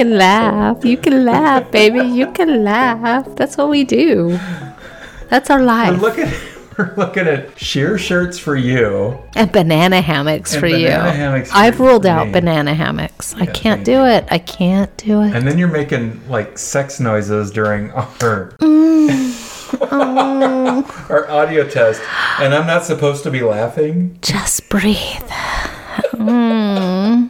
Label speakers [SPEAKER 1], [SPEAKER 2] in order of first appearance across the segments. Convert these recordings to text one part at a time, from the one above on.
[SPEAKER 1] can laugh. You can laugh, baby. You can laugh. That's what we do. That's our
[SPEAKER 2] We're
[SPEAKER 1] life.
[SPEAKER 2] looking, we're looking at sheer shirts for you.
[SPEAKER 1] And banana hammocks
[SPEAKER 2] And
[SPEAKER 1] for you.
[SPEAKER 2] hammocks
[SPEAKER 1] I've ruled
[SPEAKER 2] for
[SPEAKER 1] out banana hammocks. I can't do it. I can't do it.
[SPEAKER 2] And then you're making like sex noises during our mm. our audio test, and I'm not supposed to be laughing.
[SPEAKER 1] Just breathe. Hmm.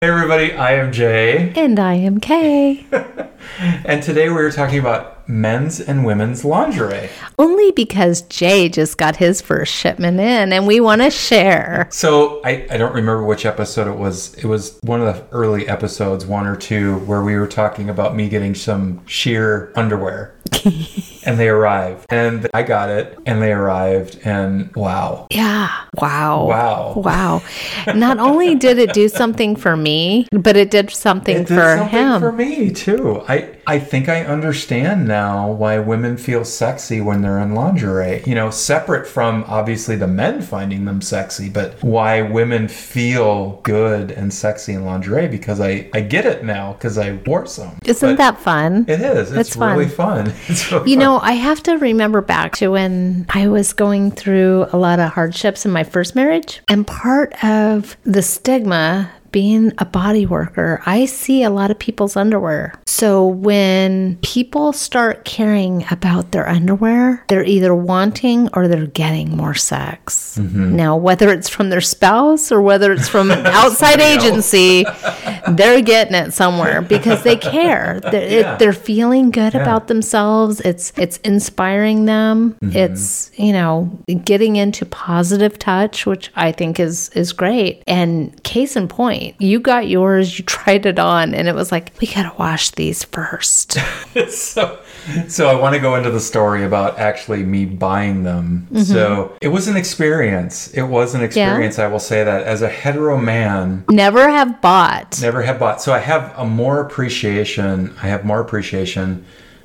[SPEAKER 2] Hey everybody, I am Jay,
[SPEAKER 1] And I am Kay.
[SPEAKER 2] and today we are talking about men's and women's lingerie.
[SPEAKER 1] Only because Jay just got his first shipment in and we want to share.
[SPEAKER 2] So I, I don't remember which episode it was. It was one of the early episodes, one or two, where we were talking about me getting some sheer underwear. and they arrived. And I got it and they arrived and wow.
[SPEAKER 1] Yeah. Wow.
[SPEAKER 2] Wow.
[SPEAKER 1] Wow. Not only did it do something for me, but it did something
[SPEAKER 2] It did
[SPEAKER 1] for
[SPEAKER 2] something
[SPEAKER 1] him.
[SPEAKER 2] for me too. I I think I understand now why women feel sexy when they're in lingerie. You know, separate from obviously the men finding them sexy, but why women feel good and sexy in lingerie because I I get it now because I wore some.
[SPEAKER 1] Isn't
[SPEAKER 2] But
[SPEAKER 1] that fun?
[SPEAKER 2] It is. It's,
[SPEAKER 1] It's fun.
[SPEAKER 2] really fun. It's really
[SPEAKER 1] You
[SPEAKER 2] fun.
[SPEAKER 1] know, I have to remember back to when I was going through a lot of hardships in my first marriage. And part of the stigma being a body worker, I see a lot of people's underwear. So when people start caring about their underwear, they're either wanting or they're getting more sex. Mm-hmm. Now, whether it's from their spouse or whether it's from an outside agency, they're getting it somewhere because they care. They're,
[SPEAKER 2] Yeah.
[SPEAKER 1] it, they're feeling good about themselves. It's it's inspiring them. Mm-hmm. It's you know getting into positive touch, which I think is is great. And case in point, you got yours. You tried it on, and it was like we gotta wash these first.
[SPEAKER 2] so, so I want to go into the story about actually me buying them.
[SPEAKER 1] Mm-hmm.
[SPEAKER 2] So it was an experience. It was an experience. I will say that as a hetero man,
[SPEAKER 1] Never have bought.
[SPEAKER 2] never have bought. So I have a more appreciation. I have more appreciation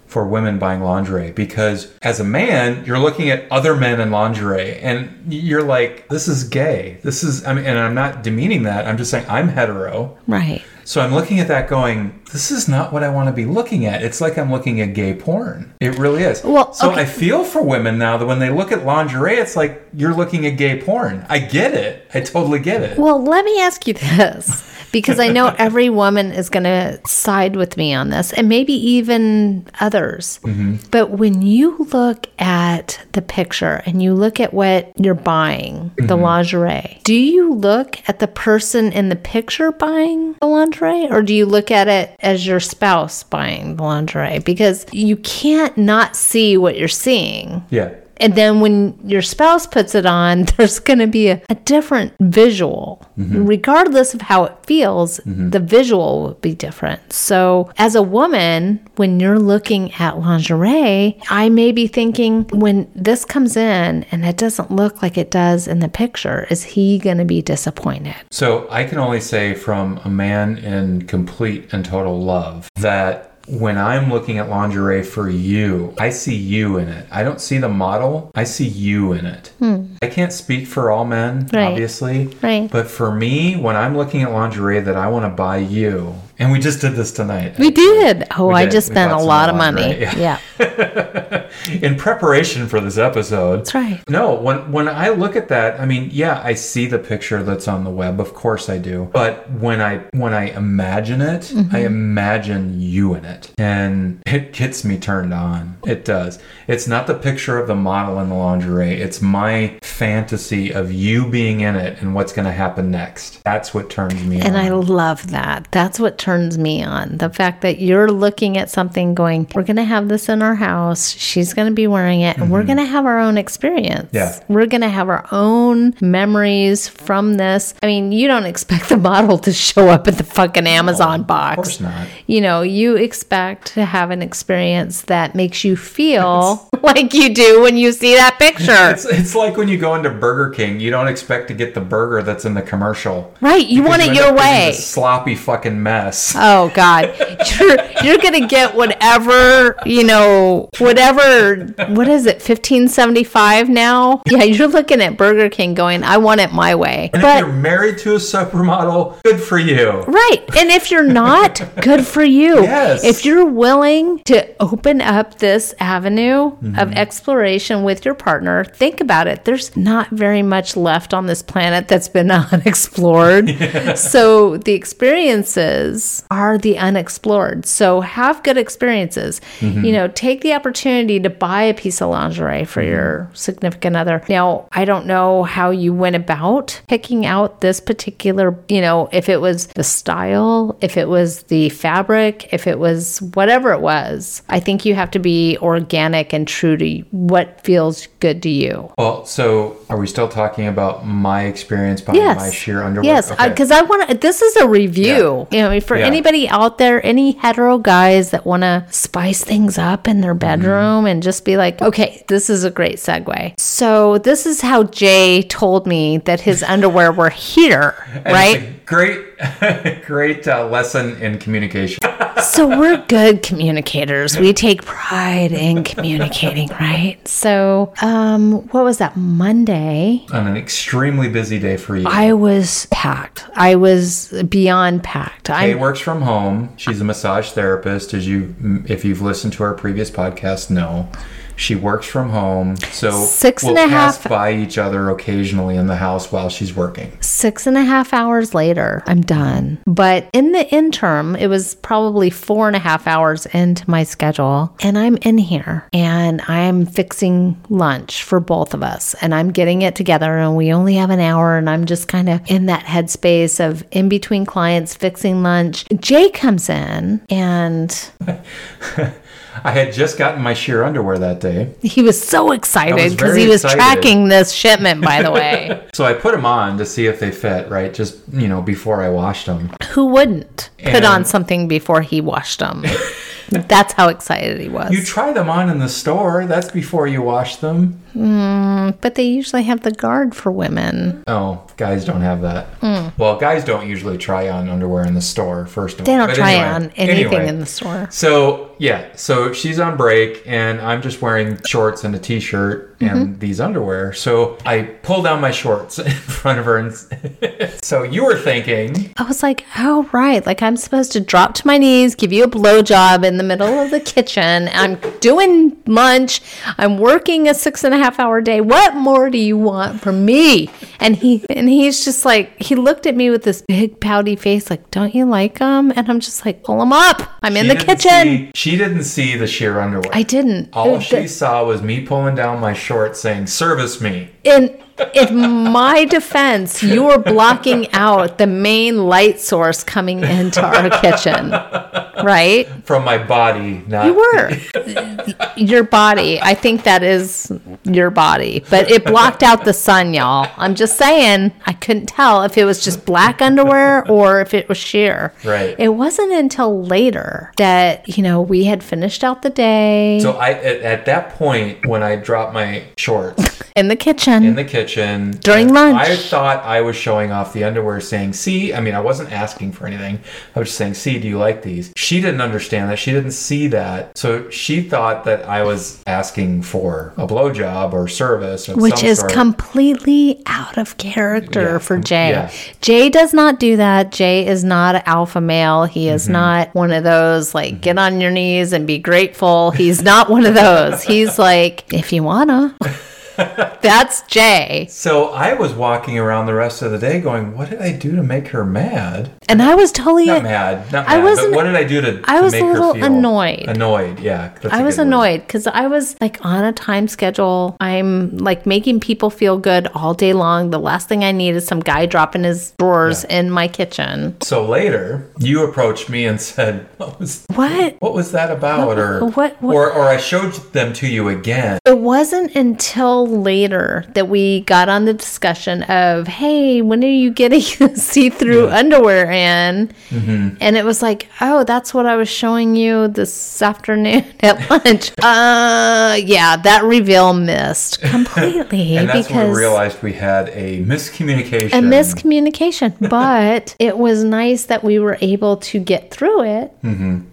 [SPEAKER 2] for women buying lingerie because as a man, you're looking at other men in lingerie and you're like, this is gay. This is, I mean, and I'm not demeaning that. I'm just saying I'm hetero.
[SPEAKER 1] Right.
[SPEAKER 2] So I'm looking at that going, this is not what I want to be looking at. It's like I'm looking at gay porn. It really is.
[SPEAKER 1] Well,
[SPEAKER 2] so
[SPEAKER 1] okay.
[SPEAKER 2] I feel for women now that when they look at lingerie, it's like you're looking at gay porn. I get it. I totally get it.
[SPEAKER 1] Well, let me ask you this because I know every woman is going to side with me on this, and maybe even others. Mm-hmm. But when you look at the picture and you look at what you're buying, the mm-hmm. lingerie, do you look at the person in the picture buying the lingerie, or do you look at it as your spouse buying the lingerie? Because you can't not see what you're seeing.
[SPEAKER 2] yeah.
[SPEAKER 1] And then when your spouse puts it on, there's going to be a, a different visual. Mm-hmm. Regardless of how it feels, mm-hmm. the visual will be different. So, as a woman, when you're looking at lingerie, I may be thinking, when this comes in and it doesn't look like it does in the picture, is he going to be disappointed?
[SPEAKER 2] So I can only say from a man in complete and total love that when I'm looking at lingerie for you, I see you in it. I don't see the model, I see you in it. I can't speak for all men,
[SPEAKER 1] Hmm. Right.
[SPEAKER 2] obviously.
[SPEAKER 1] Right.
[SPEAKER 2] But for me, when I'm looking at lingerie that I want to buy you, and we just did this tonight.
[SPEAKER 1] We did. Oh,
[SPEAKER 2] We
[SPEAKER 1] I
[SPEAKER 2] did.
[SPEAKER 1] just
[SPEAKER 2] We
[SPEAKER 1] spent a lot of
[SPEAKER 2] lingerie,
[SPEAKER 1] money.
[SPEAKER 2] yeah.
[SPEAKER 1] Yeah.
[SPEAKER 2] in preparation for this episode.
[SPEAKER 1] That's right.
[SPEAKER 2] No, when when I look at that, I mean, yeah, I see the picture that's on the web. Of course I do. But when I when I imagine it,
[SPEAKER 1] Mm-hmm.
[SPEAKER 2] I imagine you in it. And it gets me turned on. It does. It's not the picture of the model in the lingerie. It's my fantasy of you being in it and what's going to happen next. That's what turns me
[SPEAKER 1] And
[SPEAKER 2] on.
[SPEAKER 1] I love that. That's what turns me on. The fact that you're looking at something going, we're going to have this in our house. She's going to be wearing it, and we're going to have our own experience.
[SPEAKER 2] Mm-hmm. Yeah.
[SPEAKER 1] We're going to have our own memories from this. I mean, you don't expect the model to show up at the fucking Amazon box.
[SPEAKER 2] of course not.
[SPEAKER 1] You know, you expect to have an experience that makes you feel like you do when you see that picture.
[SPEAKER 2] It's, it's like when you go into Burger King, you don't expect to get the burger that's in the commercial.
[SPEAKER 1] right, you want it
[SPEAKER 2] end
[SPEAKER 1] your way.
[SPEAKER 2] sloppy fucking mess.
[SPEAKER 1] Oh God, you're you're gonna get whatever you know, whatever. What is it? Fifteen seventy five now? Yeah, you're looking at Burger King, going, "I want it my way."
[SPEAKER 2] and if
[SPEAKER 1] But
[SPEAKER 2] you're married to a supermodel, good for you.
[SPEAKER 1] right, and if you're not, good for you.
[SPEAKER 2] Yes.
[SPEAKER 1] If you're willing to open up this avenue
[SPEAKER 2] Mm-hmm.
[SPEAKER 1] of exploration with your partner, think about it. There's not very much left on this planet that's been unexplored. So the experiences are the unexplored. So have good experiences.
[SPEAKER 2] Mm-hmm.
[SPEAKER 1] You know, take the opportunity to buy a piece of lingerie for
[SPEAKER 2] Mm-hmm.
[SPEAKER 1] your significant other. Now, I don't know how you went about picking out this particular, you know, if it was the style, if it was the fabric, if it was whatever it was. I think you have to be organic and true to what feels good to you.
[SPEAKER 2] Well, so are we still talking about my experience buying
[SPEAKER 1] Yes.
[SPEAKER 2] my sheer underwear?
[SPEAKER 1] Yes,
[SPEAKER 2] Okay.
[SPEAKER 1] because I, want to. This is a review. Yeah. You know, for
[SPEAKER 2] Yeah.
[SPEAKER 1] anybody out there, any hetero guys that want to spice things up in their bedroom and just be like, okay, this is a great segue. So this is how Jay told me that his underwear were here, right?
[SPEAKER 2] Great, great uh, lesson in communication.
[SPEAKER 1] so we're good communicators. We take pride in communicating, right? So, um, what was that Monday?
[SPEAKER 2] on an extremely busy day for you.
[SPEAKER 1] I was packed. I was beyond packed.
[SPEAKER 2] Kay
[SPEAKER 1] I
[SPEAKER 2] works from home. She's a massage therapist, as you, if you've listened to our previous podcast, know. She works from home, so
[SPEAKER 1] Six
[SPEAKER 2] we'll
[SPEAKER 1] and a
[SPEAKER 2] pass
[SPEAKER 1] half-
[SPEAKER 2] by each other occasionally in the house while she's working.
[SPEAKER 1] six and a half hours later, I'm done. But in the interim, it was probably four and a half hours into my schedule, and I'm in here and I'm fixing lunch for both of us, and I'm getting it together. And we only have an hour, and I'm just kind of in that headspace of in between clients fixing lunch. Jay comes in and
[SPEAKER 2] I had just gotten my sheer underwear that day,
[SPEAKER 1] he was so excited because he was
[SPEAKER 2] excited.
[SPEAKER 1] tracking this shipment, by the way.
[SPEAKER 2] so I put them on to see if they fit. Right, just you know before I washed them.
[SPEAKER 1] Who wouldn't put
[SPEAKER 2] And-
[SPEAKER 1] on something before he washed them? That's how excited he was.
[SPEAKER 2] You try them on in the store. That's before you wash them.
[SPEAKER 1] But they usually have the guard for women.
[SPEAKER 2] Oh, guys don't have that. Well, guys don't usually try on underwear in the store. First of.
[SPEAKER 1] They
[SPEAKER 2] all,
[SPEAKER 1] don't
[SPEAKER 2] But
[SPEAKER 1] try
[SPEAKER 2] anyway-
[SPEAKER 1] on anything
[SPEAKER 2] anyway.
[SPEAKER 1] in the store.
[SPEAKER 2] So yeah, so she's on break, and I'm just wearing shorts and a t-shirt
[SPEAKER 1] Mm-hmm.
[SPEAKER 2] and these underwear. So I pull down my shorts in front of her, and so you were thinking,
[SPEAKER 1] I was like, oh, right. Like, I'm supposed to drop to my knees, give you a blowjob in the middle of the kitchen. I'm doing lunch. I'm working a six and a half hour day. What more do you want from me? And he, and he's just like, he looked at me with this big pouty face, like, don't you like him? And I'm just like, pull him up. I'm in the kitchen.
[SPEAKER 2] see- she didn't see the sheer underwear.
[SPEAKER 1] I didn't.
[SPEAKER 2] All
[SPEAKER 1] Uh,
[SPEAKER 2] she saw was me pulling down my shorts, saying, "Service me."
[SPEAKER 1] in in my defense, you were blocking out the main light source coming into our kitchen, right?
[SPEAKER 2] From my body, not
[SPEAKER 1] You were your body. I think that is your body, but it blocked out the sun, y'all. I'm just saying. I couldn't tell if it was just black underwear or if it was sheer.
[SPEAKER 2] Right.
[SPEAKER 1] It wasn't until later that you know we had finished out the day
[SPEAKER 2] So I at, at that point when I dropped my shorts
[SPEAKER 1] in the kitchen.
[SPEAKER 2] in the kitchen
[SPEAKER 1] During lunch.
[SPEAKER 2] I thought I was showing off the underwear, saying, "See." I mean, I wasn't asking for anything. I was just saying, "See, do you like these?" She didn't understand that. She didn't see that, so she thought that I was asking for a blowjob or service,
[SPEAKER 1] which is
[SPEAKER 2] sort.
[SPEAKER 1] completely out of character
[SPEAKER 2] Yeah,
[SPEAKER 1] for Jay.
[SPEAKER 2] yeah.
[SPEAKER 1] Jay does not do that. Jay is not an alpha male. He is
[SPEAKER 2] Mm-hmm.
[SPEAKER 1] not one of those like get on your knees and be grateful. He's not one of those. He's like if you wanna. That's Jay.
[SPEAKER 2] So I was walking around the rest of the day, going, "What did I do to make her mad?"
[SPEAKER 1] And I was totally
[SPEAKER 2] Not mad, not
[SPEAKER 1] I
[SPEAKER 2] mad.
[SPEAKER 1] wasn't-
[SPEAKER 2] but what did I do to?
[SPEAKER 1] I was a little annoyed.
[SPEAKER 2] Annoyed, yeah.
[SPEAKER 1] I was annoyed because I was like on a time schedule. I'm like making people feel good all day long. The last thing I need is some guy dropping his drawers in my kitchen.
[SPEAKER 2] So later, you approached me and said, "What was
[SPEAKER 1] What?
[SPEAKER 2] what was that about?" Or
[SPEAKER 1] what- what-
[SPEAKER 2] or or I showed them to you again.
[SPEAKER 1] It wasn't until later that we got on the discussion of, hey, when are you getting see through underwear in? And it was like, oh, that's what I was showing you this afternoon at lunch. uh, yeah, that reveal missed completely
[SPEAKER 2] And that's when we realized we had a miscommunication.
[SPEAKER 1] a miscommunication. but it was nice that we were able to get through it,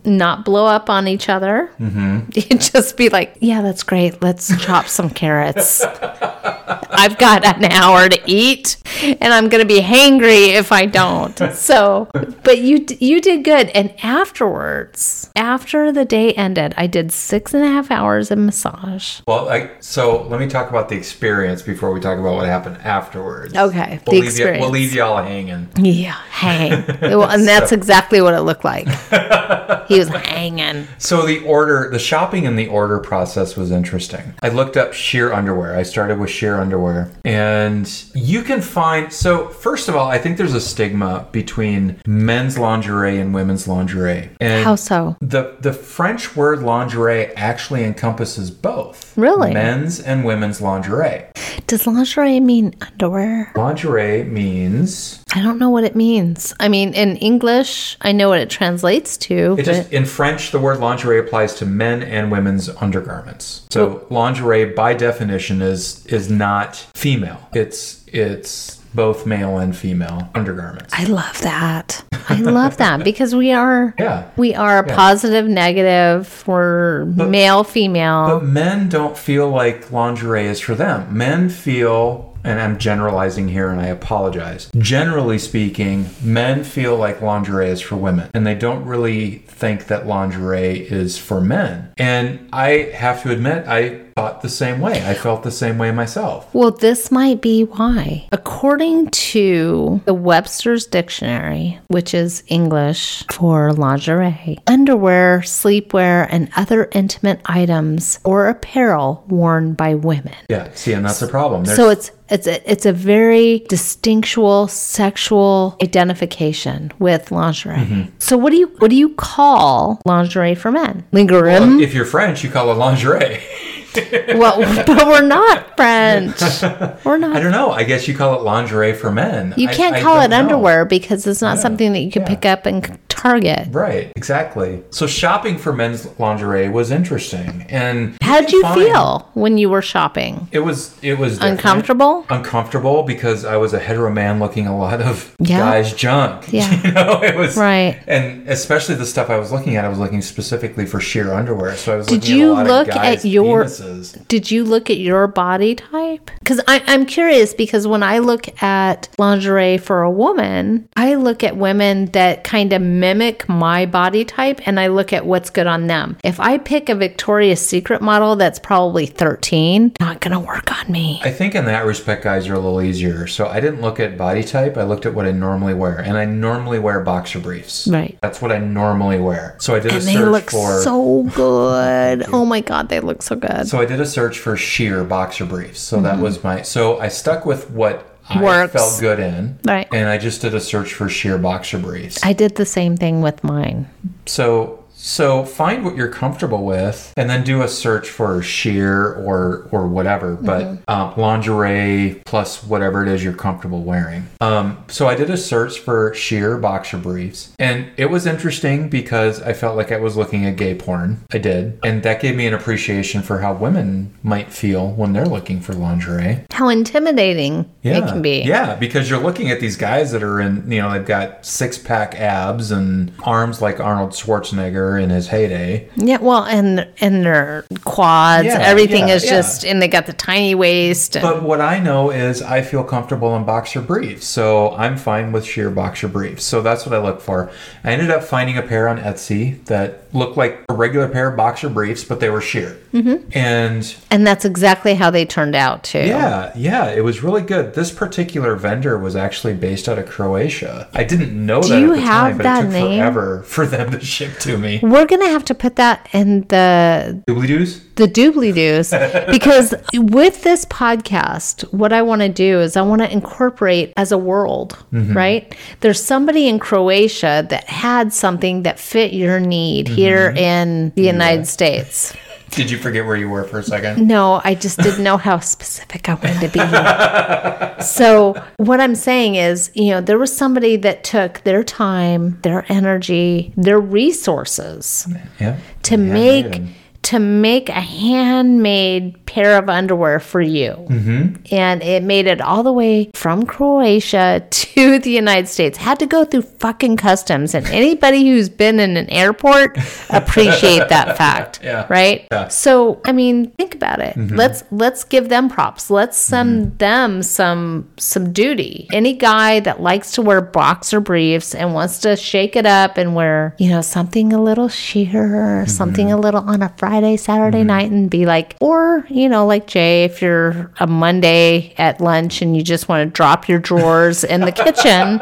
[SPEAKER 1] not blow up on each other. Mm-hmm. Just be like, yeah, that's great. Let's chop some carrots. I've got an hour to eat, and I'm going to be hangry if I don't. So, but you you did good. And afterwards, after the day ended, I did six and a half hours of massage.
[SPEAKER 2] Well, I, so let me talk about the experience before we talk about what happened afterwards.
[SPEAKER 1] Okay,
[SPEAKER 2] We'll
[SPEAKER 1] the
[SPEAKER 2] leave, You, we'll leave y'all hanging.
[SPEAKER 1] Yeah, hang. Well, and that's exactly what it looked like. He was hanging.
[SPEAKER 2] So the order, the shopping and the order process was interesting. I looked up sheer underwear. I started with sheer underwear, and you can find. So first of all, I think there's a stigma between men's lingerie and women's lingerie, and
[SPEAKER 1] How so?
[SPEAKER 2] the the French word lingerie actually encompasses both.
[SPEAKER 1] Really?
[SPEAKER 2] men's and women's lingerie.
[SPEAKER 1] Does lingerie mean underwear?
[SPEAKER 2] Lingerie means
[SPEAKER 1] I don't know what it means. I mean, in English, I know what it translates to.
[SPEAKER 2] It
[SPEAKER 1] but
[SPEAKER 2] just in French, the word lingerie applies to men and women's undergarments. So lingerie, by definition, is is not female. It's it's both male and female undergarments.
[SPEAKER 1] I love that. I love that because we are
[SPEAKER 2] Yeah.
[SPEAKER 1] we are positive, negative. We're male, female.
[SPEAKER 2] But men don't feel like lingerie is for them. Men feel, and I'm generalizing here and I apologize. Generally speaking, men feel like lingerie is for women and they don't really think that lingerie is for men. And I have to admit, I thought the same way. I felt the same way myself.
[SPEAKER 1] Well, this might be why. According to the Webster's Dictionary, which is English for lingerie, underwear, sleepwear, and other intimate items or apparel worn by women.
[SPEAKER 2] Yeah, see, and that's the problem. There's,
[SPEAKER 1] So it's it's a, it's a very distinctual sexual identification with lingerie.
[SPEAKER 2] Mm-hmm.
[SPEAKER 1] So what do you what do you call lingerie for men? Lingerie?
[SPEAKER 2] if you're French, you call it lingerie.
[SPEAKER 1] well, but we're not French. We're not.
[SPEAKER 2] I don't know. I guess you call it lingerie for men.
[SPEAKER 1] You can't
[SPEAKER 2] I
[SPEAKER 1] call
[SPEAKER 2] don't
[SPEAKER 1] it
[SPEAKER 2] know.
[SPEAKER 1] underwear because it's not something that you can
[SPEAKER 2] yeah.
[SPEAKER 1] pick up and Target.
[SPEAKER 2] Right, exactly. So shopping for men's lingerie was interesting, and
[SPEAKER 1] How did you
[SPEAKER 2] find-
[SPEAKER 1] feel when you were shopping?
[SPEAKER 2] It was it was.
[SPEAKER 1] Uncomfortable?
[SPEAKER 2] Uncomfortable because I was a hetero man looking a lot of
[SPEAKER 1] Yeah.
[SPEAKER 2] guys' junk.
[SPEAKER 1] Yeah.
[SPEAKER 2] you know it was
[SPEAKER 1] Right.
[SPEAKER 2] and especially the stuff I was looking at. I was looking specifically for sheer underwear, so I was
[SPEAKER 1] Did
[SPEAKER 2] looking
[SPEAKER 1] you
[SPEAKER 2] at
[SPEAKER 1] look at your-
[SPEAKER 2] penises.
[SPEAKER 1] Did you look at your body type? Because I'm curious because when I look at lingerie for a woman, I look at women that kind of mimic my body type and I look at what's good on them. If I pick a Victoria's Secret model that's probably 13, not going to work on me.
[SPEAKER 2] I think in that respect, guys are a little easier. So I didn't look at body type. I looked at what I normally wear, and I normally wear boxer briefs.
[SPEAKER 1] Right.
[SPEAKER 2] That's what I normally wear. So I did a
[SPEAKER 1] And
[SPEAKER 2] search
[SPEAKER 1] they look
[SPEAKER 2] for.
[SPEAKER 1] so good. Oh my God, they look so good.
[SPEAKER 2] So I did a search for sheer boxer briefs. So that mm-hmm. was my. So I stuck with what I
[SPEAKER 1] Mm-hmm.
[SPEAKER 2] Felt good in.
[SPEAKER 1] Right.
[SPEAKER 2] And I just did a search for sheer boxer briefs.
[SPEAKER 1] I did the same thing with mine.
[SPEAKER 2] So so find what you're comfortable with, and then do a search for sheer or or whatever. But
[SPEAKER 1] Mm-hmm.
[SPEAKER 2] um, lingerie plus whatever it is you're comfortable wearing. Um, so I did a search for sheer boxer briefs, and it was interesting because I felt like I was looking at gay porn. I did, and that gave me an appreciation for how women might feel when they're looking for lingerie.
[SPEAKER 1] How intimidating
[SPEAKER 2] Yeah.
[SPEAKER 1] it can be.
[SPEAKER 2] Yeah, because you're looking at these guys that are in, you know, they've got six pack abs and arms like Arnold Schwarzenegger in his heyday.
[SPEAKER 1] Yeah, well, and and their quads,
[SPEAKER 2] Yeah,
[SPEAKER 1] everything
[SPEAKER 2] yeah,
[SPEAKER 1] is
[SPEAKER 2] yeah.
[SPEAKER 1] just, and they got the tiny waist. and-
[SPEAKER 2] But what I know is I feel comfortable in boxer briefs, so I'm fine with sheer boxer briefs. So that's what I look for. I ended up finding a pair on Etsy that looked like a regular pair of boxer briefs, but they were sheer. Mm-hmm. And
[SPEAKER 1] and that's exactly how they turned out too.
[SPEAKER 2] Yeah, yeah, it was really good. This particular vendor was actually based out of Croatia. I didn't know that
[SPEAKER 1] you
[SPEAKER 2] at the
[SPEAKER 1] have
[SPEAKER 2] time, but
[SPEAKER 1] that
[SPEAKER 2] it took
[SPEAKER 1] name?
[SPEAKER 2] forever for them to ship to me.
[SPEAKER 1] We're gonna have to put that in the
[SPEAKER 2] Doobly doos?
[SPEAKER 1] the doobly doos because with this podcast, what I want to do is I want to incorporate as a world,
[SPEAKER 2] Mm-hmm.
[SPEAKER 1] right? There's somebody in Croatia that had something that fit your need here
[SPEAKER 2] Mm-hmm.
[SPEAKER 1] in the United States.
[SPEAKER 2] Did you forget where you were for a second?
[SPEAKER 1] No, I just didn't know how specific I wanted to be. so, what I'm saying is, you know, there was somebody that took their time, their energy, their resources
[SPEAKER 2] Yeah.
[SPEAKER 1] to make to make a handmade pair of underwear for you. Mm-hmm. And it made it all the way from Croatia to the United States. Had to go through fucking customs. And anybody who's been in an airport appreciate that fact.
[SPEAKER 2] Yeah.
[SPEAKER 1] Right?
[SPEAKER 2] Yeah.
[SPEAKER 1] So I mean, think about it. Mm-hmm. Let's let's give them props. Let's mm-hmm. send them some some duty. Any guy that likes to wear boxer briefs and wants to shake it up and wear, you know, something a little sheer or something a little on a Friday, Saturday mm-hmm. night and be like, or, you know, like Jay, if you're a Monday at lunch and you just want to drop your drawers in the kitchen,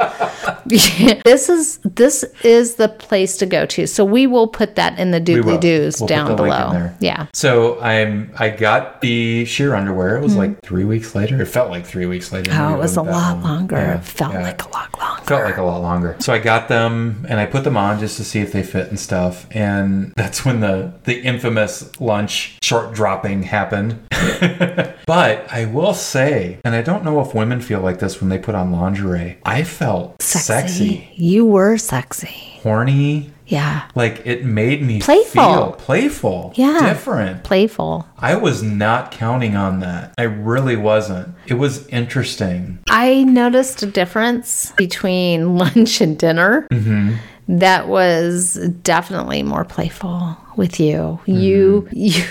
[SPEAKER 1] this is this is the place to go to. So we will put that in the doodly doos
[SPEAKER 2] We'll
[SPEAKER 1] down below. Yeah.
[SPEAKER 2] So I'm I got the sheer underwear. It was like mm-hmm. three weeks later. It felt like three weeks later.
[SPEAKER 1] Oh, it was a lot
[SPEAKER 2] long.
[SPEAKER 1] longer.
[SPEAKER 2] Yeah,
[SPEAKER 1] It felt
[SPEAKER 2] yeah.
[SPEAKER 1] like a lot longer.
[SPEAKER 2] felt like a lot longer. So I got them and I put them on just to see if they fit and stuff. And that's when the the infamous lunch short dropping happened. but I will say, and I don't know if women feel like this when they put on lingerie. I felt sexy,
[SPEAKER 1] You were sexy.
[SPEAKER 2] horny.
[SPEAKER 1] Yeah.
[SPEAKER 2] Like it made me
[SPEAKER 1] Playful.
[SPEAKER 2] feel playful,
[SPEAKER 1] Yeah.
[SPEAKER 2] different.
[SPEAKER 1] Playful.
[SPEAKER 2] I was not counting on that. I really wasn't. It was interesting.
[SPEAKER 1] I noticed a difference between lunch and dinner
[SPEAKER 2] Mm-hmm.
[SPEAKER 1] that was definitely more playful with you.
[SPEAKER 2] Mm-hmm.
[SPEAKER 1] You you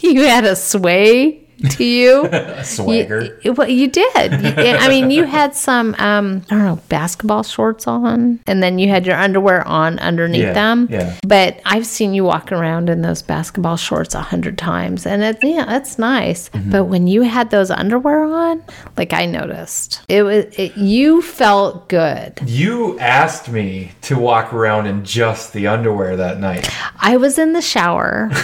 [SPEAKER 1] you had a sway to you.
[SPEAKER 2] Swagger.
[SPEAKER 1] You, well, you did. You- I mean, you had some, um, I don't know, basketball shorts on, and then you had your underwear on underneath
[SPEAKER 2] Yeah,
[SPEAKER 1] them.
[SPEAKER 2] yeah.
[SPEAKER 1] But I've seen you walk around in those basketball shorts a hundred times, and it's yeah, it's nice.
[SPEAKER 2] Mm-hmm.
[SPEAKER 1] But when you had those underwear on, like I noticed, it was it, you felt good.
[SPEAKER 2] You asked me to walk around in just the underwear that night.
[SPEAKER 1] I was in the shower.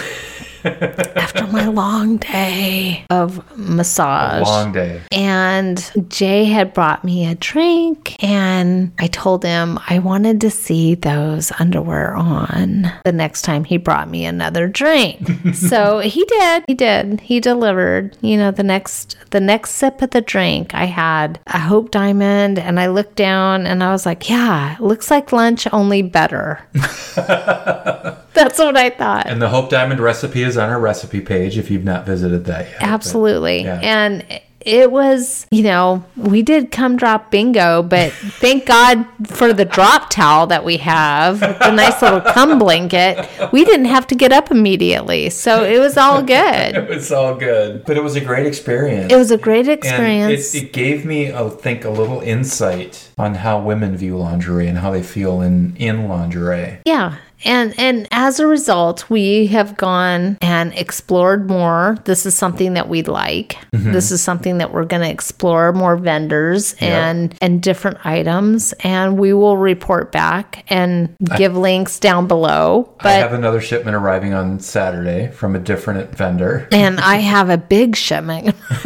[SPEAKER 1] after my long day of massage.
[SPEAKER 2] Long day.
[SPEAKER 1] And Jay had brought me a drink, and I told him I wanted to see those underwear on the next time he brought me another drink. so he did. He did. He delivered. You know, the next the next sip of the drink, I had a Hope Diamond, and I looked down and I was like, "Yeah, looks like lunch, only better." That's what I thought.
[SPEAKER 2] And the Hope Diamond recipe is on our recipe page if you've not visited that yet.
[SPEAKER 1] Absolutely.
[SPEAKER 2] yeah.
[SPEAKER 1] And it was, you know, we did come drop bingo, but thank God for the drop towel that we have, the nice little cum blanket. We didn't have to get up immediately. So it was all good.
[SPEAKER 2] It was all good. But it was a great experience.
[SPEAKER 1] It was a great experience.
[SPEAKER 2] it, it gave me, I think, a little insight on how women view lingerie and how they feel in, in lingerie.
[SPEAKER 1] Yeah. And and as a result, we have gone and explored more. This is something that we like. This is something that we're going to explore more vendors and and different items and we will report back and give links down below.
[SPEAKER 2] I have another shipment arriving on Saturday from a different vendor.
[SPEAKER 1] and I have a big shipment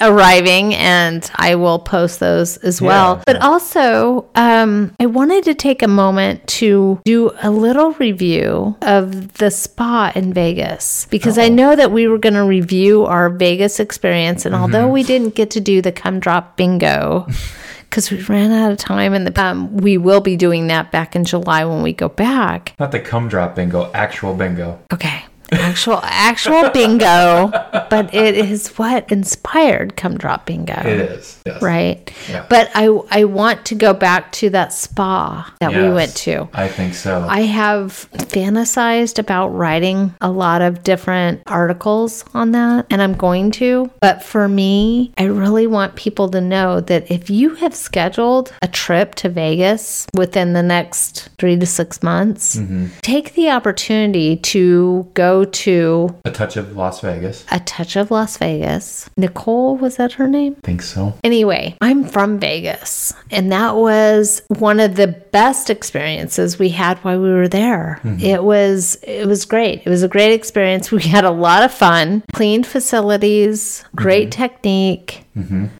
[SPEAKER 1] arriving, and I will post those as well.
[SPEAKER 2] Yeah.
[SPEAKER 1] But also, um, I wanted to take a moment to do a little review of the spa in Vegas because I know that we were going to review our Vegas experience, and although we didn't get to do the come drop bingo. Because we ran out of time, and the, um, we will be doing that back in July when we go back.
[SPEAKER 2] Not the cum drop bingo, actual bingo.
[SPEAKER 1] Okay. Actual actual bingo, but it is what inspired come drop bingo.
[SPEAKER 2] It is. Yes.
[SPEAKER 1] Right.
[SPEAKER 2] Yeah.
[SPEAKER 1] But I I want to go back to that spa that we went to.
[SPEAKER 2] I think so.
[SPEAKER 1] I have fantasized about writing a lot of different articles on that, and I'm going to. But for me, I really want people to know that if you have scheduled a trip to Vegas within the next three to six months,
[SPEAKER 2] Mm-hmm.
[SPEAKER 1] take the opportunity to go to
[SPEAKER 2] a touch of Las Vegas.
[SPEAKER 1] A Touch of Las Vegas. Nicole, was that her name?
[SPEAKER 2] I think so.
[SPEAKER 1] Anyway, I'm from Vegas, and that was one of the best experiences we had while we were there. Mm-hmm. It was it was great. It was a great experience. We had a lot of fun, clean facilities, great mm-hmm. technique.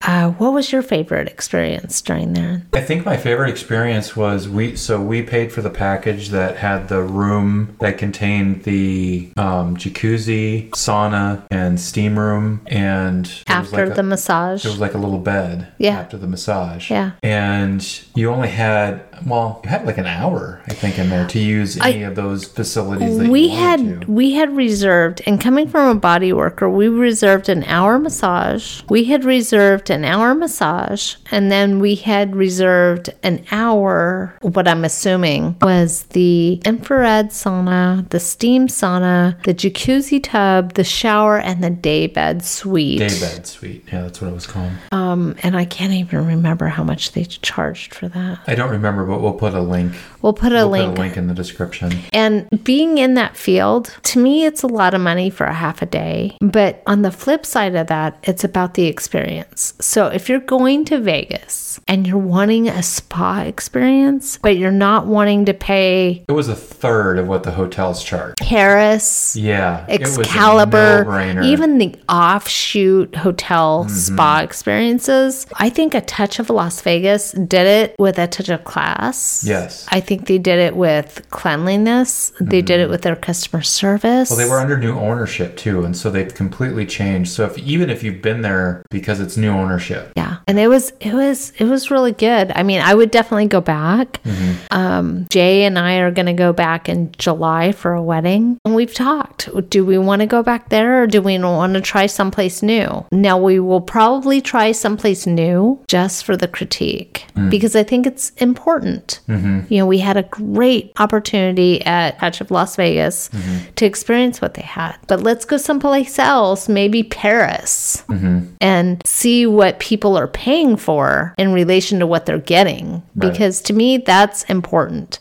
[SPEAKER 1] Uh, what was your favorite experience during there?
[SPEAKER 2] I think my favorite experience was we so we paid for the package that had the room that contained the um, jacuzzi, sauna, and steam room, and
[SPEAKER 1] After
[SPEAKER 2] like
[SPEAKER 1] the
[SPEAKER 2] a,
[SPEAKER 1] massage?
[SPEAKER 2] there was like a little bed
[SPEAKER 1] Yeah.
[SPEAKER 2] after the massage.
[SPEAKER 1] Yeah.
[SPEAKER 2] and you only had well, you had like an hour I think in there to use any
[SPEAKER 1] I-
[SPEAKER 2] of those facilities that
[SPEAKER 1] we
[SPEAKER 2] you
[SPEAKER 1] had
[SPEAKER 2] to.
[SPEAKER 1] we had reserved and coming from a body worker we reserved an hour massage we had reserved an hour massage and then we had reserved an hour what i'm assuming was the infrared sauna the steam sauna the jacuzzi tub the shower and the daybed suite
[SPEAKER 2] Daybed suite. Yeah, that's what it was called.
[SPEAKER 1] um and i can't even remember how much they charged for that
[SPEAKER 2] I don't remember, but we'll put a link.
[SPEAKER 1] we'll put a
[SPEAKER 2] We'll
[SPEAKER 1] link
[SPEAKER 2] put a link in the description.
[SPEAKER 1] And being in that field, to me, it's a lot of money for a half a day. But on the flip side of that, it's about the experience. So if you're going to Vegas and you're wanting a spa experience, but you're not wanting to pay
[SPEAKER 2] It was a third of what the hotels charge.
[SPEAKER 1] Harrah's,
[SPEAKER 2] Yeah, it was a
[SPEAKER 1] Excalibur, even the offshoot hotel mm-hmm. spa experiences. I think a touch of Las Vegas did it with a touch of class.
[SPEAKER 2] Yes.
[SPEAKER 1] I think they did it with cleanliness. They did it mm-hmm. with their customer service.
[SPEAKER 2] Well, they were under new ownership too, and so they've completely changed. So if even if you've been there because it's new ownership,
[SPEAKER 1] yeah, and it was it was it was really good. I mean, I would definitely go back. Mm-hmm. Um, Jay and I are going to go back in July for a wedding, and we've talked. Do we want to go back there, or do we want to try someplace new? Now we will probably try someplace new just for the critique mm. because I think it's important. Mm-hmm. You know, we had a great opportunity at Touch of Las Vegas mm-hmm. to experience what they had, but let's go someplace else, maybe Paris mm-hmm. and see what people are paying for in relation to what they're getting.
[SPEAKER 2] Right.
[SPEAKER 1] because to me that's important.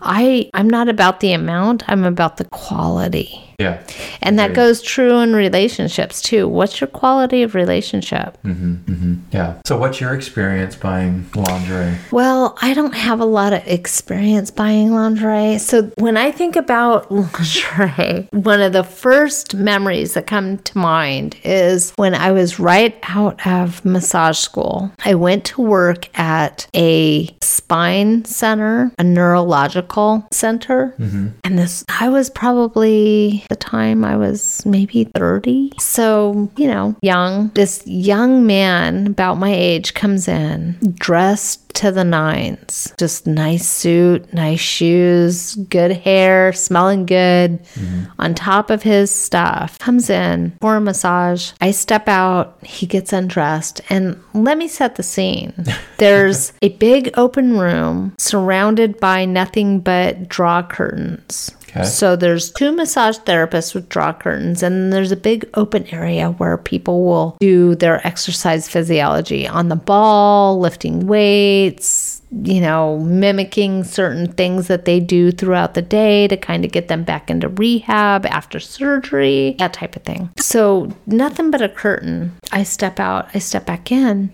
[SPEAKER 1] I i'm not about the amount i'm about the quality
[SPEAKER 2] yeah,
[SPEAKER 1] and that goes true in relationships too what's your quality of relationship mm-hmm, mm-hmm.
[SPEAKER 2] yeah. So what's your experience buying lingerie?
[SPEAKER 1] Well, I don't have a lot of experience buying lingerie. So when I think about lingerie, one of the first memories that come to mind is when I was right out of massage school. I went to work at a spine center, a neurological center. Mm-hmm. And this, I was probably the time I was maybe 30. So, you know, young. This young man about my age comes in dressed to the nines. Just nice suit, nice shoes, good hair, smelling good. Mm-hmm. On top of his stuff, comes in for a massage. I step out, he gets undressed, and let me set the scene. There's a big open room surrounded by nothing but draw curtains.
[SPEAKER 2] Okay.
[SPEAKER 1] So there's two massage therapists with draw curtains, and there's a big open area where people will do their exercise physiology on the ball, lifting weights, you know, mimicking certain things that they do throughout the day to kind of get them back into rehab after surgery, that type of thing. So nothing but a curtain. I step out, I step back in.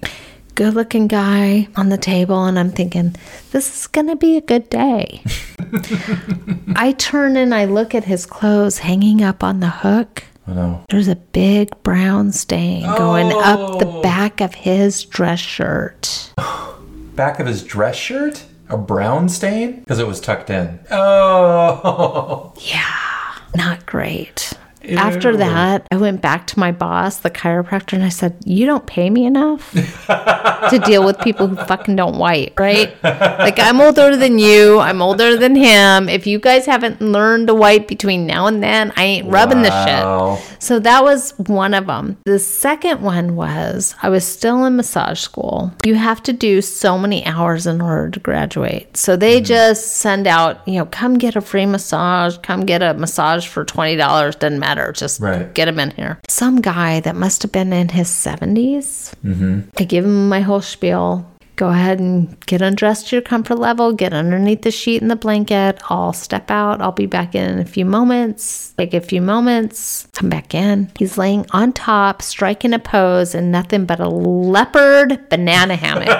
[SPEAKER 1] Good looking guy on the table, and I'm thinking, this is gonna be a good day. I turn and I look at his clothes hanging up on the hook.
[SPEAKER 2] Oh no.
[SPEAKER 1] There's a big brown stain going up the
[SPEAKER 2] Oh.
[SPEAKER 1] back of his dress shirt.
[SPEAKER 2] Back of his dress shirt, a brown stain because it was tucked in. Oh.
[SPEAKER 1] Yeah, not great. After that, I went back to my boss, the chiropractor, and I said, You don't pay me enough to deal with people who fucking don't wipe, right? Like, I'm older than you. I'm older than him. If you guys haven't learned to wipe between now and then, I ain't rubbing the
[SPEAKER 2] Wow.
[SPEAKER 1] shit. So that was one of them. The second one was I was still in massage school. You have to do so many hours in order to graduate. So they mm. just send out, you know, come get a free massage, come get a massage for $20. Doesn't matter. Just
[SPEAKER 2] Right.
[SPEAKER 1] get him in here. Some guy that must have been in his 70s. Mm-hmm. I give him my whole spiel. Go ahead and get undressed to your comfort level, get underneath the sheet and the blanket. I'll step out. I'll be back in a few moments. Take a few moments, come back in. He's laying on top, striking a pose in nothing but a leopard banana hammock.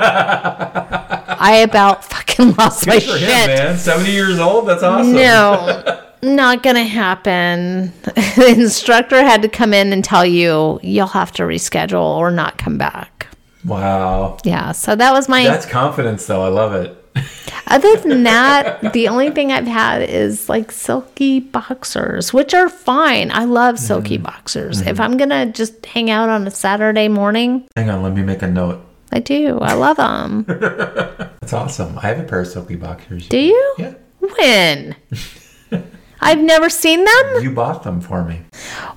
[SPEAKER 1] I about fucking lost my
[SPEAKER 2] Good for
[SPEAKER 1] shit.
[SPEAKER 2] him, man. 70 years old? That's awesome.
[SPEAKER 1] No. not gonna happen. the instructor had to come in and tell you you'll have to reschedule or not come back.
[SPEAKER 2] Wow.
[SPEAKER 1] Yeah, so that was my.
[SPEAKER 2] That's confidence, though. I love it.
[SPEAKER 1] Other than that, the only thing I've had is like silky boxers, which are fine. I love silky mm-hmm. boxers. Mm-hmm. If I'm gonna just hang out on a Saturday morning,
[SPEAKER 2] Hang on, let me make a note.
[SPEAKER 1] I do. I love them.
[SPEAKER 2] That's awesome. I have a pair of silky boxers.
[SPEAKER 1] Do you?
[SPEAKER 2] Yeah.
[SPEAKER 1] When? I've never seen them.
[SPEAKER 2] You bought them for me.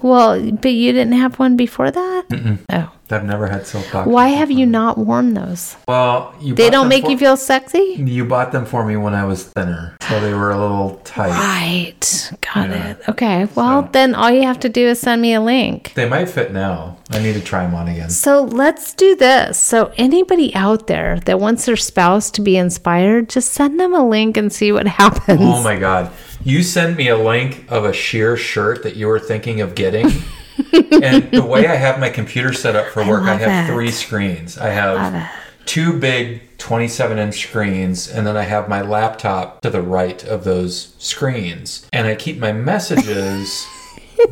[SPEAKER 1] Well, but you didn't have one before that. Oh,
[SPEAKER 2] I've never had silk boxers.
[SPEAKER 1] why have you not worn those?
[SPEAKER 2] Well, you
[SPEAKER 1] They don't make
[SPEAKER 2] for-
[SPEAKER 1] you feel sexy.
[SPEAKER 2] You bought them for me when I was thinner, so they were a little tight.
[SPEAKER 1] Right. Got
[SPEAKER 2] Yeah.
[SPEAKER 1] it. Okay. Well,
[SPEAKER 2] So-
[SPEAKER 1] then all you have to do is send me a link.
[SPEAKER 2] They might fit now. I need to try them on again.
[SPEAKER 1] So let's do this. So anybody out there that wants their spouse to be inspired, just send them a link and see what happens.
[SPEAKER 2] Oh my god. You sent me a link of a sheer shirt that you were thinking of getting. and the way I have my computer set up for work, I,
[SPEAKER 1] love
[SPEAKER 2] have
[SPEAKER 1] it.
[SPEAKER 2] three screens. I have two big 27 inch screens, and then I have my laptop to the right of those screens. And I keep my messages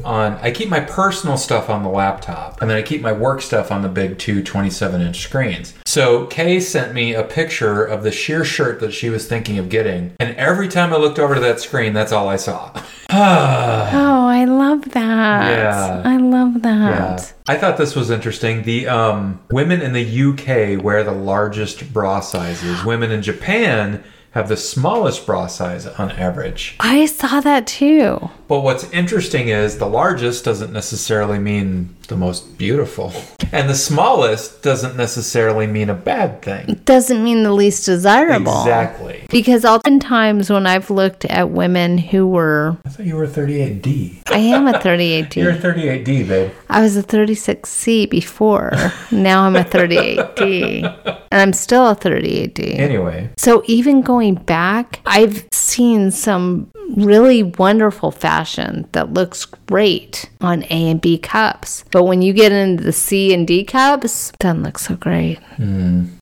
[SPEAKER 2] on, I keep my personal stuff on the laptop, and then I keep my work stuff on the big two 27 inch screens. So Kay sent me a picture of the sheer shirt that she was thinking of getting, and every time I looked over to that screen, that's all I saw.
[SPEAKER 1] Oh, I love that.
[SPEAKER 2] Yeah.
[SPEAKER 1] I love
[SPEAKER 2] Yeah.
[SPEAKER 1] that.
[SPEAKER 2] I thought this was interesting. The um, women in the UK wear the largest bra sizes. Women in Japan have the smallest bra size on average.
[SPEAKER 1] I saw that too.
[SPEAKER 2] But what's interesting is the largest doesn't necessarily mean the most beautiful, and the smallest doesn't necessarily mean a bad thing.
[SPEAKER 1] It Doesn't mean the least desirable.
[SPEAKER 2] Exactly.
[SPEAKER 1] Because oftentimes when I've looked at women who were,
[SPEAKER 2] I thought you were 38D.
[SPEAKER 1] I am a 38D.
[SPEAKER 2] You're
[SPEAKER 1] 38D.
[SPEAKER 2] 38D, babe.
[SPEAKER 1] I was a 36C before. Now I'm a 38D. And I'm still a 38D.
[SPEAKER 2] Anyway,
[SPEAKER 1] So even going back, I've seen some really wonderful fashion that looks great on A and B cups. But when you get into the C and D cups, doesn't look so great.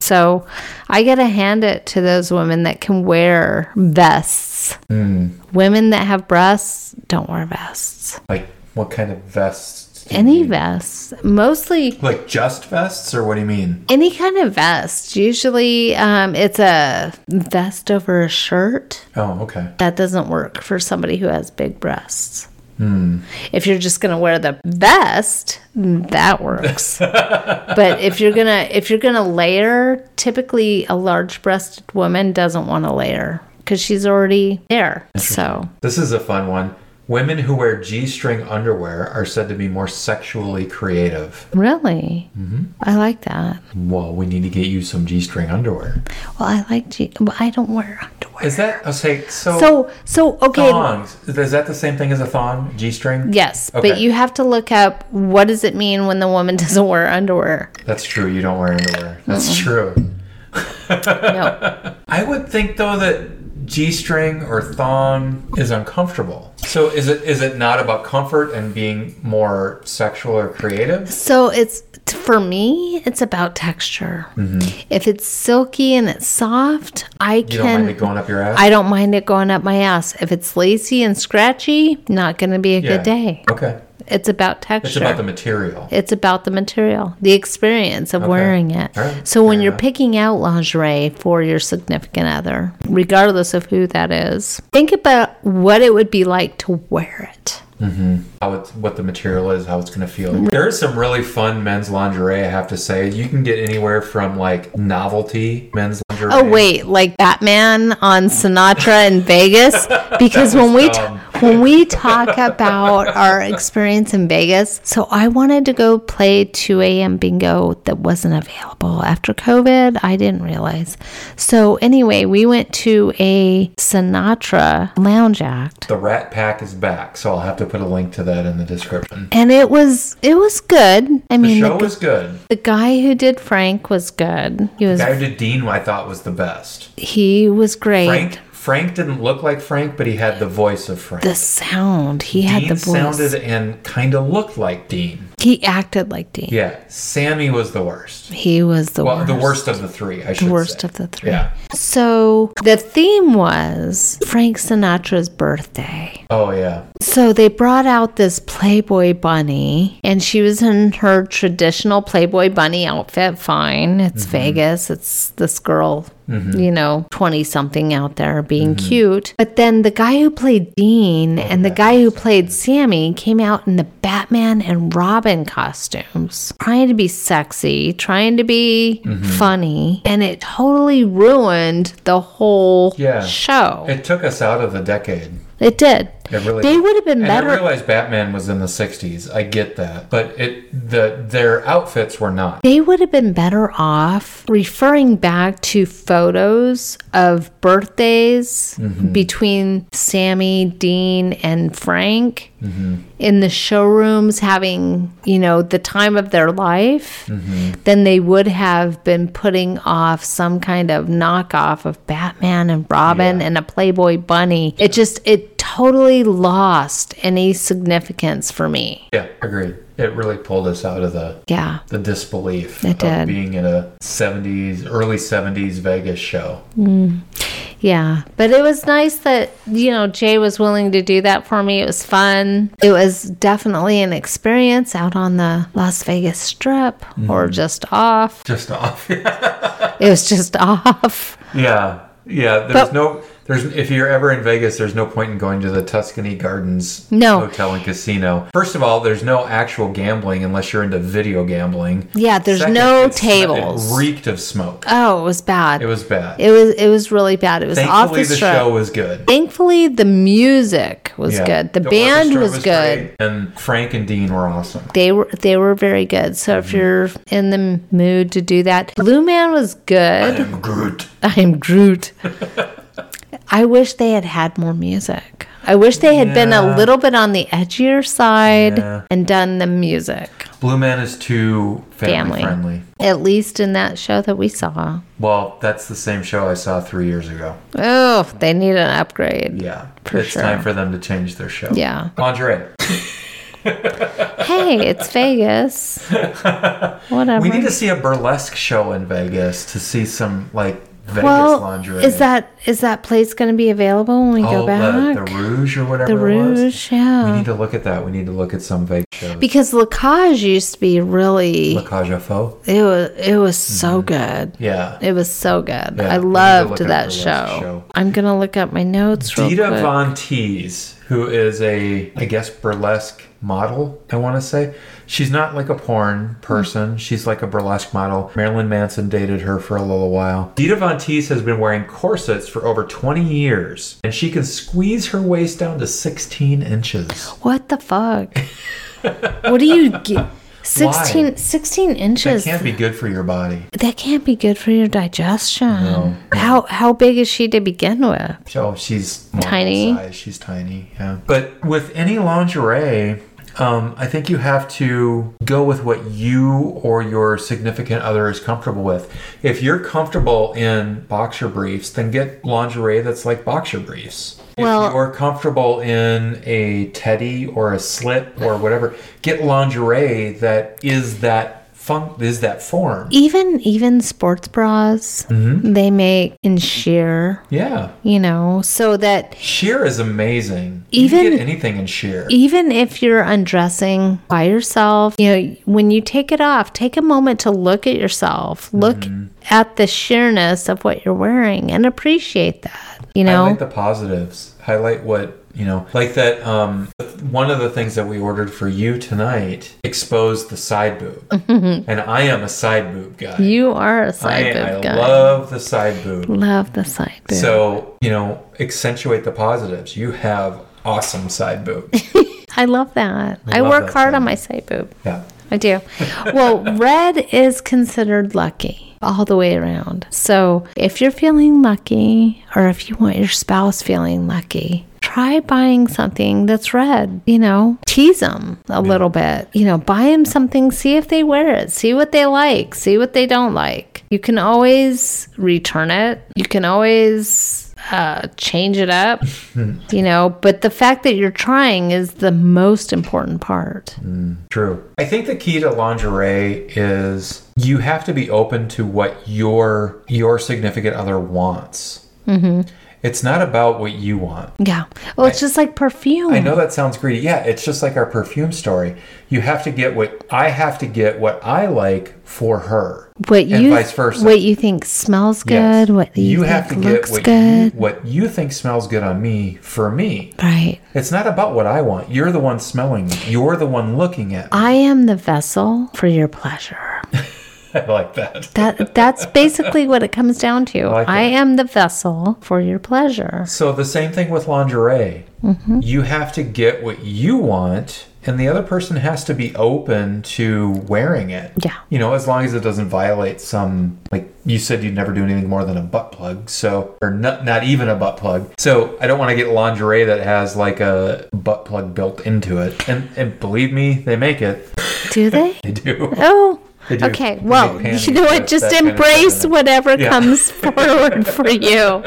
[SPEAKER 1] So I gotta hand it to those women that can wear vests. Women that have breasts don't wear vests.
[SPEAKER 2] like what kind of vests?
[SPEAKER 1] Any vests. Mostly
[SPEAKER 2] Like just vests, or what do you mean?
[SPEAKER 1] any kind of vest. Usually um, it's a vest over a shirt.
[SPEAKER 2] Oh, okay.
[SPEAKER 1] that doesn't work for somebody who has big breasts. Hmm. If you're just gonna wear the vest, that works. but if you're gonna if you're gonna layer, typically a large-breasted woman doesn't want to layer because she's already there. So
[SPEAKER 2] This is a fun one. Women who wear G string underwear are said to be more sexually creative.
[SPEAKER 1] really, mm-hmm. I like that.
[SPEAKER 2] Well, we need to get you some G string underwear.
[SPEAKER 1] Well, I like G. Well, I don't wear underwear.
[SPEAKER 2] Is that, I'll say, so,
[SPEAKER 1] So so okay.
[SPEAKER 2] thongs. Is that the same thing as a thong? G string?
[SPEAKER 1] Yes,
[SPEAKER 2] Okay.
[SPEAKER 1] but you have to look up what does it mean when the woman doesn't wear underwear.
[SPEAKER 2] That's true. You don't wear underwear. That's true.
[SPEAKER 1] No.
[SPEAKER 2] I would think, though, that G string or thong is uncomfortable. So is it is it not about comfort and being more sexual or creative?
[SPEAKER 1] So it's for me, it's about texture. If it's silky and it's soft, I
[SPEAKER 2] Mm-hmm. You don't mind it going up your ass?
[SPEAKER 1] I don't mind it going up my ass. If it's lacy and scratchy, not going to be a
[SPEAKER 2] Yeah.
[SPEAKER 1] good day.
[SPEAKER 2] Okay.
[SPEAKER 1] It's about texture.
[SPEAKER 2] It's about the material.
[SPEAKER 1] It's about the material, the experience of
[SPEAKER 2] Okay.
[SPEAKER 1] wearing it.
[SPEAKER 2] Right.
[SPEAKER 1] So when you're picking out lingerie for your significant other, regardless of who that is, think about what it would be like to wear it. Mm-hmm.
[SPEAKER 2] how it's what the material is, how it's going to feel. There is some really fun men's lingerie, I have to say. You can get anywhere from like novelty men's oh, lingerie.
[SPEAKER 1] Oh wait, like Batman on Sinatra in Vegas? Because when we t-. when we talk about our experience in Vegas, so I wanted to go play 2 a.m. bingo that wasn't available after COVID. I didn't realize. So anyway, we went to a Sinatra lounge act.
[SPEAKER 2] The Rat Pack is back, so I'll have to put a link to that in the description.
[SPEAKER 1] And it was it was good. I mean, The
[SPEAKER 2] show
[SPEAKER 1] the,
[SPEAKER 2] was good.
[SPEAKER 1] the guy who did Frank was good. He was
[SPEAKER 2] The guy who did Dean, I thought was the best.
[SPEAKER 1] he was great.
[SPEAKER 2] Frank Frank didn't look like Frank, but he had the voice of Frank.
[SPEAKER 1] The sound. He had the voice.
[SPEAKER 2] sounded and kind of looked like Dean.
[SPEAKER 1] he acted like Dean.
[SPEAKER 2] Yeah, Sammy was the worst.
[SPEAKER 1] He was the
[SPEAKER 2] Well,
[SPEAKER 1] worst.
[SPEAKER 2] the worst of the three, I should say.
[SPEAKER 1] The worst
[SPEAKER 2] say.
[SPEAKER 1] of the three.
[SPEAKER 2] Yeah.
[SPEAKER 1] So the theme was Frank Sinatra's birthday.
[SPEAKER 2] Oh yeah.
[SPEAKER 1] So they brought out this Playboy bunny, and she was in her traditional Playboy bunny outfit. Fine, it's
[SPEAKER 2] Mm-hmm.
[SPEAKER 1] Vegas. It's this girl, you know, 20 something out there being
[SPEAKER 2] Mm-hmm.
[SPEAKER 1] cute. But then the guy who played Dean
[SPEAKER 2] Oh,
[SPEAKER 1] and the guy who played Sammy came out in the Batman and Robin costumes, trying to be sexy, trying to be
[SPEAKER 2] Mm-hmm.
[SPEAKER 1] funny, and it totally ruined the whole
[SPEAKER 2] Yeah.
[SPEAKER 1] show. It
[SPEAKER 2] took us out of the decade.
[SPEAKER 1] It did.
[SPEAKER 2] It really
[SPEAKER 1] They would have been better.
[SPEAKER 2] I realized Batman was in the '60s. I get that, but it the their outfits were not.
[SPEAKER 1] They would have been better off referring back to photos of birthdays
[SPEAKER 2] Mm-hmm.
[SPEAKER 1] between Sammy, Dean, and Frank
[SPEAKER 2] Mm-hmm.
[SPEAKER 1] in the showrooms having, you know, the time of their life.
[SPEAKER 2] Mm-hmm.
[SPEAKER 1] Then they would have been putting off some kind of knockoff of Batman and Robin
[SPEAKER 2] Yeah.
[SPEAKER 1] and a Playboy bunny. It just, it totally lost any significance for me.
[SPEAKER 2] Yeah, agreed. It really pulled us out of the
[SPEAKER 1] Yeah.
[SPEAKER 2] the disbelief
[SPEAKER 1] It
[SPEAKER 2] of
[SPEAKER 1] did.
[SPEAKER 2] being in a 70s, early 70s Vegas show. Mm.
[SPEAKER 1] Yeah, but it was nice that, you know, Jay was willing to do that for me. It was fun. It was definitely an experience out on the Las Vegas Strip mm-hmm. or just off.
[SPEAKER 2] Just off.
[SPEAKER 1] It was just off.
[SPEAKER 2] yeah. Yeah, there's
[SPEAKER 1] But-
[SPEAKER 2] no there's if you're ever in Vegas, there's no point in going to the Tuscany Gardens
[SPEAKER 1] No.
[SPEAKER 2] hotel and casino. First of all, there's no actual gambling unless you're into video gambling.
[SPEAKER 1] Yeah, there's
[SPEAKER 2] Second,
[SPEAKER 1] no tables.
[SPEAKER 2] It reeked of smoke.
[SPEAKER 1] Oh, it was bad.
[SPEAKER 2] It was bad.
[SPEAKER 1] It was it was really bad. It was off
[SPEAKER 2] Thankfully,
[SPEAKER 1] the
[SPEAKER 2] the show was good.
[SPEAKER 1] Thankfully, the music was
[SPEAKER 2] Yeah.
[SPEAKER 1] good. The, band
[SPEAKER 2] orchestra
[SPEAKER 1] was, good.
[SPEAKER 2] great, and Frank and Dean were awesome.
[SPEAKER 1] They were they were very good. So
[SPEAKER 2] Mm-hmm.
[SPEAKER 1] if you're in the mood to do that, Blue Man was good.
[SPEAKER 2] And Groot.
[SPEAKER 1] I am Groot. I wish they had had more music. I wish they had been a little bit on the edgier side
[SPEAKER 2] Yeah.
[SPEAKER 1] and done the music,
[SPEAKER 2] Blue Man is too family,
[SPEAKER 1] Family.
[SPEAKER 2] friendly.
[SPEAKER 1] at least in that show that we saw.
[SPEAKER 2] Well, that's the same show I saw three years ago.
[SPEAKER 1] Oh, they need an upgrade.
[SPEAKER 2] Yeah,
[SPEAKER 1] For
[SPEAKER 2] it's
[SPEAKER 1] sure.
[SPEAKER 2] time for them to change their show.
[SPEAKER 1] Yeah.
[SPEAKER 2] lingerie.
[SPEAKER 1] Hey, it's Vegas. Whatever.
[SPEAKER 2] We need to see a burlesque show in Vegas to see some like Vegas
[SPEAKER 1] well,
[SPEAKER 2] lingerie.
[SPEAKER 1] is that is that place going to be available when we
[SPEAKER 2] oh,
[SPEAKER 1] go back?
[SPEAKER 2] The, the Rouge or whatever
[SPEAKER 1] The
[SPEAKER 2] it was?
[SPEAKER 1] Rouge,
[SPEAKER 2] We need to look at that. We need to look at some Vegas shows.
[SPEAKER 1] Because La Cage used to be really
[SPEAKER 2] La Cage Faux.
[SPEAKER 1] it was it was so mm-hmm. good.
[SPEAKER 2] Yeah.
[SPEAKER 1] It was so good.
[SPEAKER 2] Yeah,
[SPEAKER 1] I
[SPEAKER 2] we need to
[SPEAKER 1] loved that show.
[SPEAKER 2] show.
[SPEAKER 1] I'm gonna look up my notes real
[SPEAKER 2] Dita. Von Teese, who is a, I guess, burlesque model, I want to say. She's not like a porn person. She's like a burlesque model. Marilyn Manson dated her for a little while. Dita Von Teese has been wearing corsets for over 20 years, and she can squeeze her waist down to 16 inches.
[SPEAKER 1] what the fuck? what do you get? 16, 16 inches.
[SPEAKER 2] That can't be good for your body.
[SPEAKER 1] That can't be good for your digestion.
[SPEAKER 2] No.
[SPEAKER 1] How how big is she to begin with?
[SPEAKER 2] Oh, she's
[SPEAKER 1] Tiny?
[SPEAKER 2] Size. She's tiny. Yeah. But with any lingerie, um, I think you have to go with what you or your significant other is comfortable with. If you're comfortable in boxer briefs, then get lingerie that's like boxer briefs.
[SPEAKER 1] Well-
[SPEAKER 2] if you're comfortable in a teddy or a slip or whatever, get lingerie that is that fun is that form.
[SPEAKER 1] Even even sports bras,
[SPEAKER 2] Mm-hmm.
[SPEAKER 1] they make in sheer,
[SPEAKER 2] Yeah.
[SPEAKER 1] you know, so that
[SPEAKER 2] Sheer is amazing.
[SPEAKER 1] Even-
[SPEAKER 2] you can get anything in sheer.
[SPEAKER 1] even if you're undressing by yourself, you know, when you take it off, take a moment to look at yourself, look
[SPEAKER 2] Mm-hmm.
[SPEAKER 1] at the sheerness of what you're wearing and appreciate that. You know,
[SPEAKER 2] highlight the positives highlight what you know like that um one of the things that we ordered for you tonight exposed the side boob and i am a side boob guy
[SPEAKER 1] you are a side boob
[SPEAKER 2] I
[SPEAKER 1] guy.
[SPEAKER 2] love the side boob
[SPEAKER 1] Love the side boob.
[SPEAKER 2] so you know accentuate the positives you have awesome side boob
[SPEAKER 1] I love that.
[SPEAKER 2] I
[SPEAKER 1] I,
[SPEAKER 2] love
[SPEAKER 1] work
[SPEAKER 2] that
[SPEAKER 1] hard on my side boob.
[SPEAKER 2] yeah
[SPEAKER 1] I do. Well, red is considered lucky all the way around. So if you're feeling lucky, or if you want your spouse feeling lucky, try buying something that's red. You know, tease them a little bit. You know, buy them something, see if they wear it, see what they like, see what they don't like. You can always return it. You can always uh, change it up, you know. But the fact that you're trying is the most important part.
[SPEAKER 2] True. I think the key to lingerie is you have to be open to what your your significant other wants. Mm-hmm. It's not about what you want.
[SPEAKER 1] Yeah. Well, it's just like perfume.
[SPEAKER 2] I know that sounds greedy. Yeah, it's just like our perfume story. You have to get what I have to get what I like for her.
[SPEAKER 1] what
[SPEAKER 2] and
[SPEAKER 1] you
[SPEAKER 2] vice versa.
[SPEAKER 1] what you think smells
[SPEAKER 2] Yes.
[SPEAKER 1] good, what you,
[SPEAKER 2] have to
[SPEAKER 1] think
[SPEAKER 2] get what
[SPEAKER 1] good.
[SPEAKER 2] you what you think smells good on me for me.
[SPEAKER 1] right.
[SPEAKER 2] It's not about what I want. You're the one smelling. me. You're the one looking at. me.
[SPEAKER 1] I am the vessel for your pleasure.
[SPEAKER 2] I like that.
[SPEAKER 1] That that's basically what it comes down to.
[SPEAKER 2] like
[SPEAKER 1] I am the vessel for your pleasure.
[SPEAKER 2] So the same thing with lingerie.
[SPEAKER 1] Mm-hmm.
[SPEAKER 2] You have to get what you want, and the other person has to be open to wearing it.
[SPEAKER 1] Yeah.
[SPEAKER 2] You know, as long as it doesn't violate some, like you said, you'd never do anything more than a butt plug. So, or not, not even a butt plug. So I don't want to get lingerie that has like a butt plug built into it. And and believe me, they make it.
[SPEAKER 1] Do they?
[SPEAKER 2] They do.
[SPEAKER 1] Oh. Okay, well, you know what? Just
[SPEAKER 2] that kind of
[SPEAKER 1] embrace
[SPEAKER 2] stuff in it.
[SPEAKER 1] whatever
[SPEAKER 2] Yeah.
[SPEAKER 1] comes forward for you.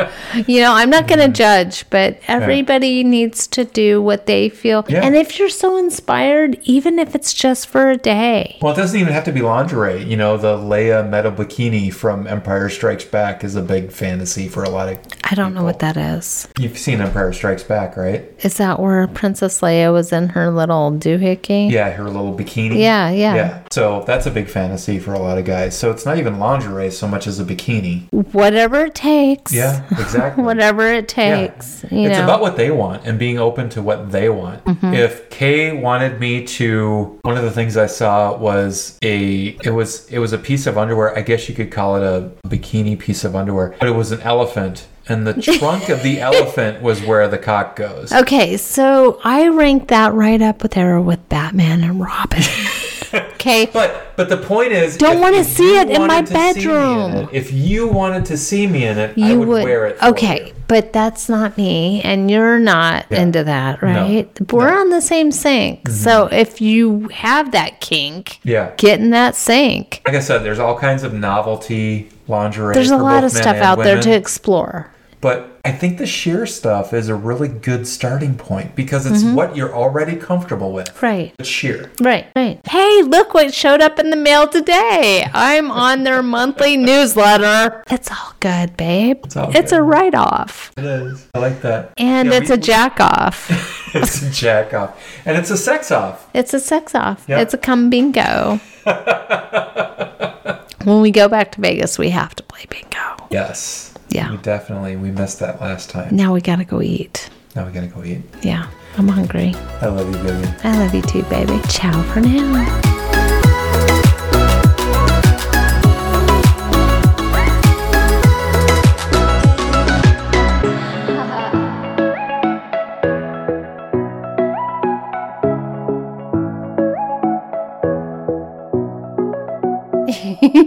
[SPEAKER 1] You know, I'm not going to
[SPEAKER 2] Mm-hmm.
[SPEAKER 1] judge, but everybody needs to do what they feel.
[SPEAKER 2] Yeah.
[SPEAKER 1] And if you're so inspired, even if it's just for a day,
[SPEAKER 2] Well, it doesn't even have to be lingerie. You know, the Leia metal bikini from Empire Strikes Back is a big fantasy for a lot of.
[SPEAKER 1] I don't know what that is.
[SPEAKER 2] You've seen Empire Strikes Back, right?
[SPEAKER 1] Is that where Princess Leia was in her little doohickey?
[SPEAKER 2] Yeah, her little bikini.
[SPEAKER 1] Yeah, yeah.
[SPEAKER 2] Yeah. So that's a big fantasy for a lot of guys. So it's not even lingerie so much as a bikini.
[SPEAKER 1] Whatever it takes.
[SPEAKER 2] Yeah, exactly.
[SPEAKER 1] Whatever it
[SPEAKER 2] Yeah.
[SPEAKER 1] takes. You
[SPEAKER 2] it's
[SPEAKER 1] know.
[SPEAKER 2] about what they want and being open to what they want.
[SPEAKER 1] Mm-hmm.
[SPEAKER 2] If Kay wanted me to one of the things I saw was a it was it was a piece of underwear. I guess you could call it a bikini piece of underwear, but it was an elephant and the trunk of the elephant was where the cock goes.
[SPEAKER 1] Okay, so I rank that right up with there with Batman and Robin. okay.
[SPEAKER 2] But but the point is,
[SPEAKER 1] Don't wanna see it in my
[SPEAKER 2] to me in
[SPEAKER 1] bedroom.
[SPEAKER 2] it, if you wanted to see me in it, I
[SPEAKER 1] You
[SPEAKER 2] would,
[SPEAKER 1] would,
[SPEAKER 2] wear it.
[SPEAKER 1] Okay,
[SPEAKER 2] you.
[SPEAKER 1] but that's not me, and you're not
[SPEAKER 2] Yeah.
[SPEAKER 1] into that, right? We're
[SPEAKER 2] No. Mm-hmm.
[SPEAKER 1] on the same sink, so if you have that kink,
[SPEAKER 2] Yeah.
[SPEAKER 1] get in that sink.
[SPEAKER 2] Like I said, there's all kinds of novelty lingerie.
[SPEAKER 1] There's a lot of stuff out there to explore.
[SPEAKER 2] But I think the sheer stuff is a really good starting point because it's
[SPEAKER 1] Mm-hmm.
[SPEAKER 2] what you're already comfortable with.
[SPEAKER 1] Right.
[SPEAKER 2] It's sheer.
[SPEAKER 1] Right, right. Hey, look what showed up in the mail today. I'm on their monthly newsletter. It's all good, babe. It's,
[SPEAKER 2] all
[SPEAKER 1] a
[SPEAKER 2] good.
[SPEAKER 1] write off.
[SPEAKER 2] It is. I like that.
[SPEAKER 1] And it's
[SPEAKER 2] we-
[SPEAKER 1] a jack off.
[SPEAKER 2] it's a jack off. And it's a sex off.
[SPEAKER 1] It's a sex off.
[SPEAKER 2] Yeah.
[SPEAKER 1] It's a come bingo. when we go back to Vegas, we have to play bingo.
[SPEAKER 2] Yes.
[SPEAKER 1] Yeah.
[SPEAKER 2] We definitely we missed that last time.
[SPEAKER 1] Now we gotta go eat.
[SPEAKER 2] Now we gotta go eat.
[SPEAKER 1] Yeah, I'm hungry.
[SPEAKER 2] I love you, baby.
[SPEAKER 1] I love you too, baby. Ciao for now.